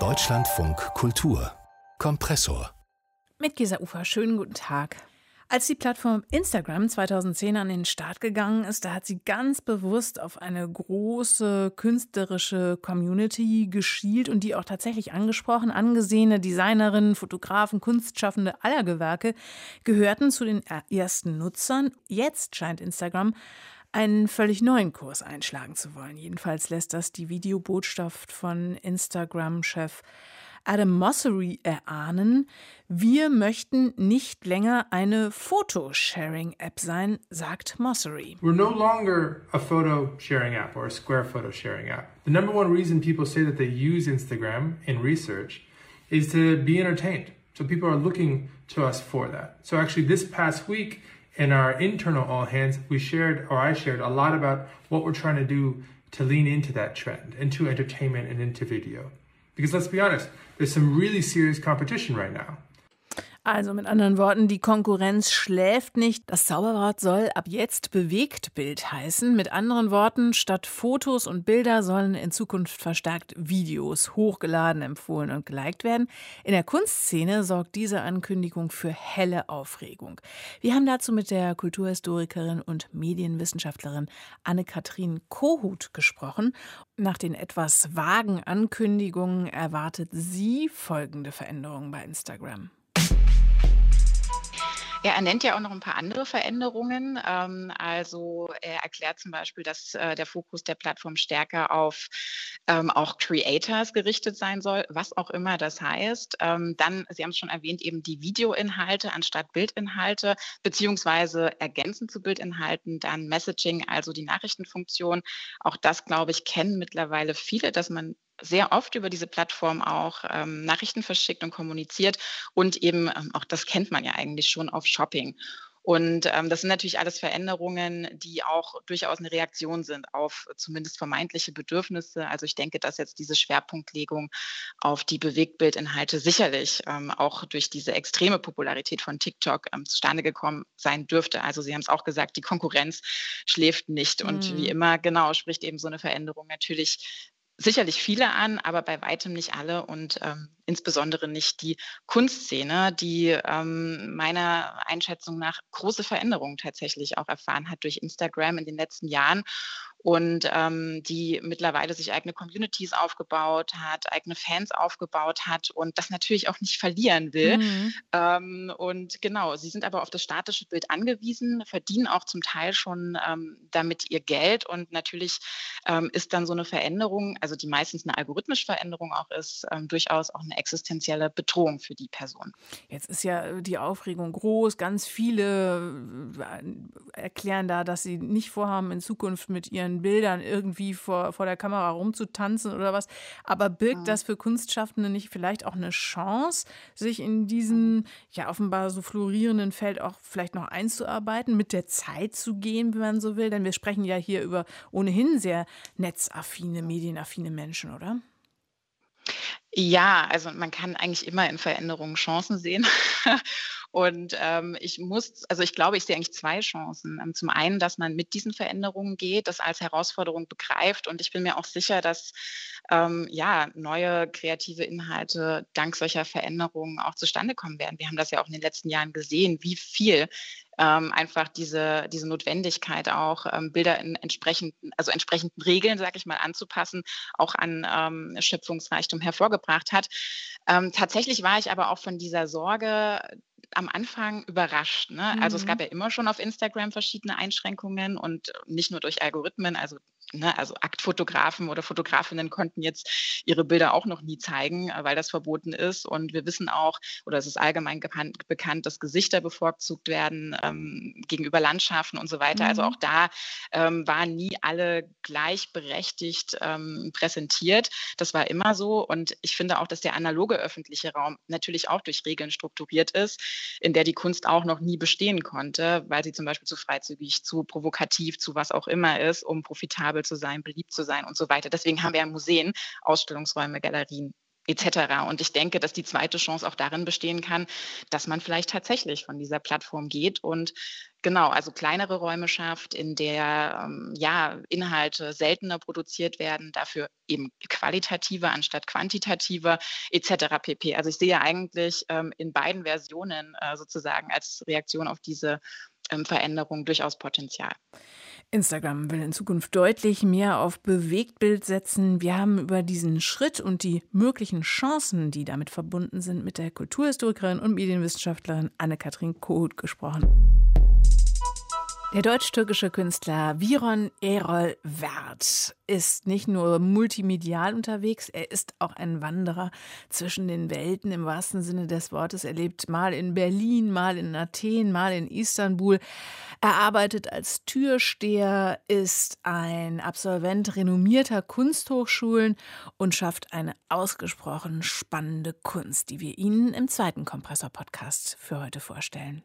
Deutschlandfunk Kultur Kompressor mit Gesa Ufer, schönen guten Tag. Als die Plattform Instagram 2010 an den Start gegangen ist, da hat sie ganz bewusst auf eine große künstlerische Community geschielt und die auch tatsächlich angesprochen. Angesehene Designerinnen, Fotografen, Kunstschaffende aller Gewerke gehörten zu den ersten Nutzern. Jetzt scheint Instagram einen völlig neuen Kurs einschlagen zu wollen. Jedenfalls lässt das die Videobotschaft von Instagram-Chef Adam Mossery erahnen, wir möchten nicht länger eine Photo-Sharing-App sein, sagt Mossery. We're no longer a photo-sharing app or a Square photo-sharing app. The number one reason people say that they use Instagram in research is to be entertained. So people are looking to us for that. So actually this past week in our internal all hands, we shared, or I shared a lot about what we're trying to do to lean into that trend, into entertainment and into video. Because let's be honest, there's some really serious competition right now. Also mit anderen Worten, die Konkurrenz schläft nicht. Das Zauberwort soll ab jetzt Bewegtbild heißen. Mit anderen Worten, statt Fotos und Bilder sollen in Zukunft verstärkt Videos hochgeladen, empfohlen und geliked werden. In der Kunstszene sorgt diese Ankündigung für helle Aufregung. Wir haben dazu mit der Kulturhistorikerin und Medienwissenschaftlerin Anne-Kathrin Kohut gesprochen. Nach den etwas vagen Ankündigungen erwartet sie folgende Veränderungen bei Instagram. Ja, er nennt ja auch noch ein paar andere Veränderungen. Ähm, also er erklärt zum Beispiel, dass äh, der Fokus der Plattform stärker auf ähm, auch Creators gerichtet sein soll, was auch immer das heißt. Ähm, dann, Sie haben es schon erwähnt, eben die Videoinhalte anstatt Bildinhalte, beziehungsweise ergänzend zu Bildinhalten, dann Messaging, also die Nachrichtenfunktion. Auch das, glaube ich, kennen mittlerweile viele, dass man sehr oft über diese Plattform auch ähm, Nachrichten verschickt und kommuniziert und eben, ähm, auch das kennt man ja eigentlich schon auf Shopping. Und ähm, das sind natürlich alles Veränderungen, die auch durchaus eine Reaktion sind auf zumindest vermeintliche Bedürfnisse. Also ich denke, dass jetzt diese Schwerpunktlegung auf die Bewegtbildinhalte sicherlich ähm, auch durch diese extreme Popularität von TikTok ähm, zustande gekommen sein dürfte. Also Sie haben es auch gesagt, die Konkurrenz schläft nicht. Und mhm. wie immer, genau, spricht eben so eine Veränderung natürlich sicherlich viele an, aber bei weitem nicht alle. Und ähm, insbesondere nicht die Kunstszene, die ähm, meiner Einschätzung nach große Veränderungen tatsächlich auch erfahren hat durch Instagram in den letzten Jahren und ähm, die mittlerweile sich eigene Communities aufgebaut hat, eigene Fans aufgebaut hat und das natürlich auch nicht verlieren will. Mhm. Ähm, und genau, sie sind aber auf das statische Bild angewiesen, verdienen auch zum Teil schon ähm, damit ihr Geld und natürlich ähm, ist dann so eine Veränderung, also die meistens eine algorithmische Veränderung auch ist, ähm, durchaus auch eine existenzielle Bedrohung für die Person. Jetzt ist ja die Aufregung groß, ganz viele äh, erklären da, dass sie nicht vorhaben, in Zukunft mit ihren ihren Bildern irgendwie vor, vor der Kamera rumzutanzen oder was. Aber birgt mhm. das für Kunstschaffende nicht vielleicht auch eine Chance, sich in diesem ja offenbar so florierenden Feld auch vielleicht noch einzuarbeiten, mit der Zeit zu gehen, wenn man so will? Denn wir sprechen ja hier über ohnehin sehr netzaffine, medienaffine Menschen, oder? Ja, also man kann eigentlich immer in Veränderungen Chancen sehen. Und ähm, ich muss, also ich glaube, ich sehe eigentlich zwei Chancen. Ähm, zum einen, dass man mit diesen Veränderungen geht, das als Herausforderung begreift. Und ich bin mir auch sicher, dass ähm, ja neue kreative Inhalte dank solcher Veränderungen auch zustande kommen werden. Wir haben das ja auch in den letzten Jahren gesehen, wie viel ähm, einfach diese, diese Notwendigkeit auch ähm, Bilder in entsprechenden, also entsprechenden Regeln, sage ich mal, anzupassen, auch an ähm, Schöpfungsreichtum hervorgebracht hat. Ähm, tatsächlich war ich aber auch von dieser Sorge am Anfang überrascht. Ne? Also es gab mhm. ja immer schon auf Instagram verschiedene Einschränkungen und nicht nur durch Algorithmen, also Ne, also Aktfotografen oder Fotografinnen konnten jetzt ihre Bilder auch noch nie zeigen, äh, weil das verboten ist. Und wir wissen auch, oder es ist allgemein bekannt, dass Gesichter bevorzugt werden ähm, gegenüber Landschaften und so weiter. Also mhm. Also auch da ähm, waren nie alle gleichberechtigt ähm, präsentiert. Das war immer so. Und ich finde auch, dass der analoge öffentliche Raum natürlich auch durch Regeln strukturiert ist, in der die Kunst auch noch nie bestehen konnte, weil sie zum Beispiel zu freizügig, zu provokativ, zu was auch immer ist, um profitabel zu sein, beliebt zu sein und so weiter. Deswegen haben wir ja Museen, Ausstellungsräume, Galerien etc. Und ich denke, dass die zweite Chance auch darin bestehen kann, dass man vielleicht tatsächlich von dieser Plattform geht und genau, also kleinere Räume schafft, in der ähm, ja Inhalte seltener produziert werden, dafür eben qualitativer anstatt quantitativer etc. pp. Also ich sehe eigentlich ähm, in beiden Versionen äh, sozusagen als Reaktion auf diese ähm, Veränderung durchaus Potenzial. Instagram will in Zukunft deutlich mehr auf Bewegtbild setzen. Wir haben über diesen Schritt und die möglichen Chancen, die damit verbunden sind, mit der Kulturhistorikerin und Medienwissenschaftlerin Anne-Kathrin Kohut gesprochen. Der deutsch-türkische Künstler Viron Erol Wert ist nicht nur multimedial unterwegs, er ist auch ein Wanderer zwischen den Welten im wahrsten Sinne des Wortes. Er lebt mal in Berlin, mal in Athen, mal in Istanbul. Er arbeitet als Türsteher, ist ein Absolvent renommierter Kunsthochschulen und schafft eine ausgesprochen spannende Kunst, die wir Ihnen im zweiten Kompressor-Podcast für heute vorstellen.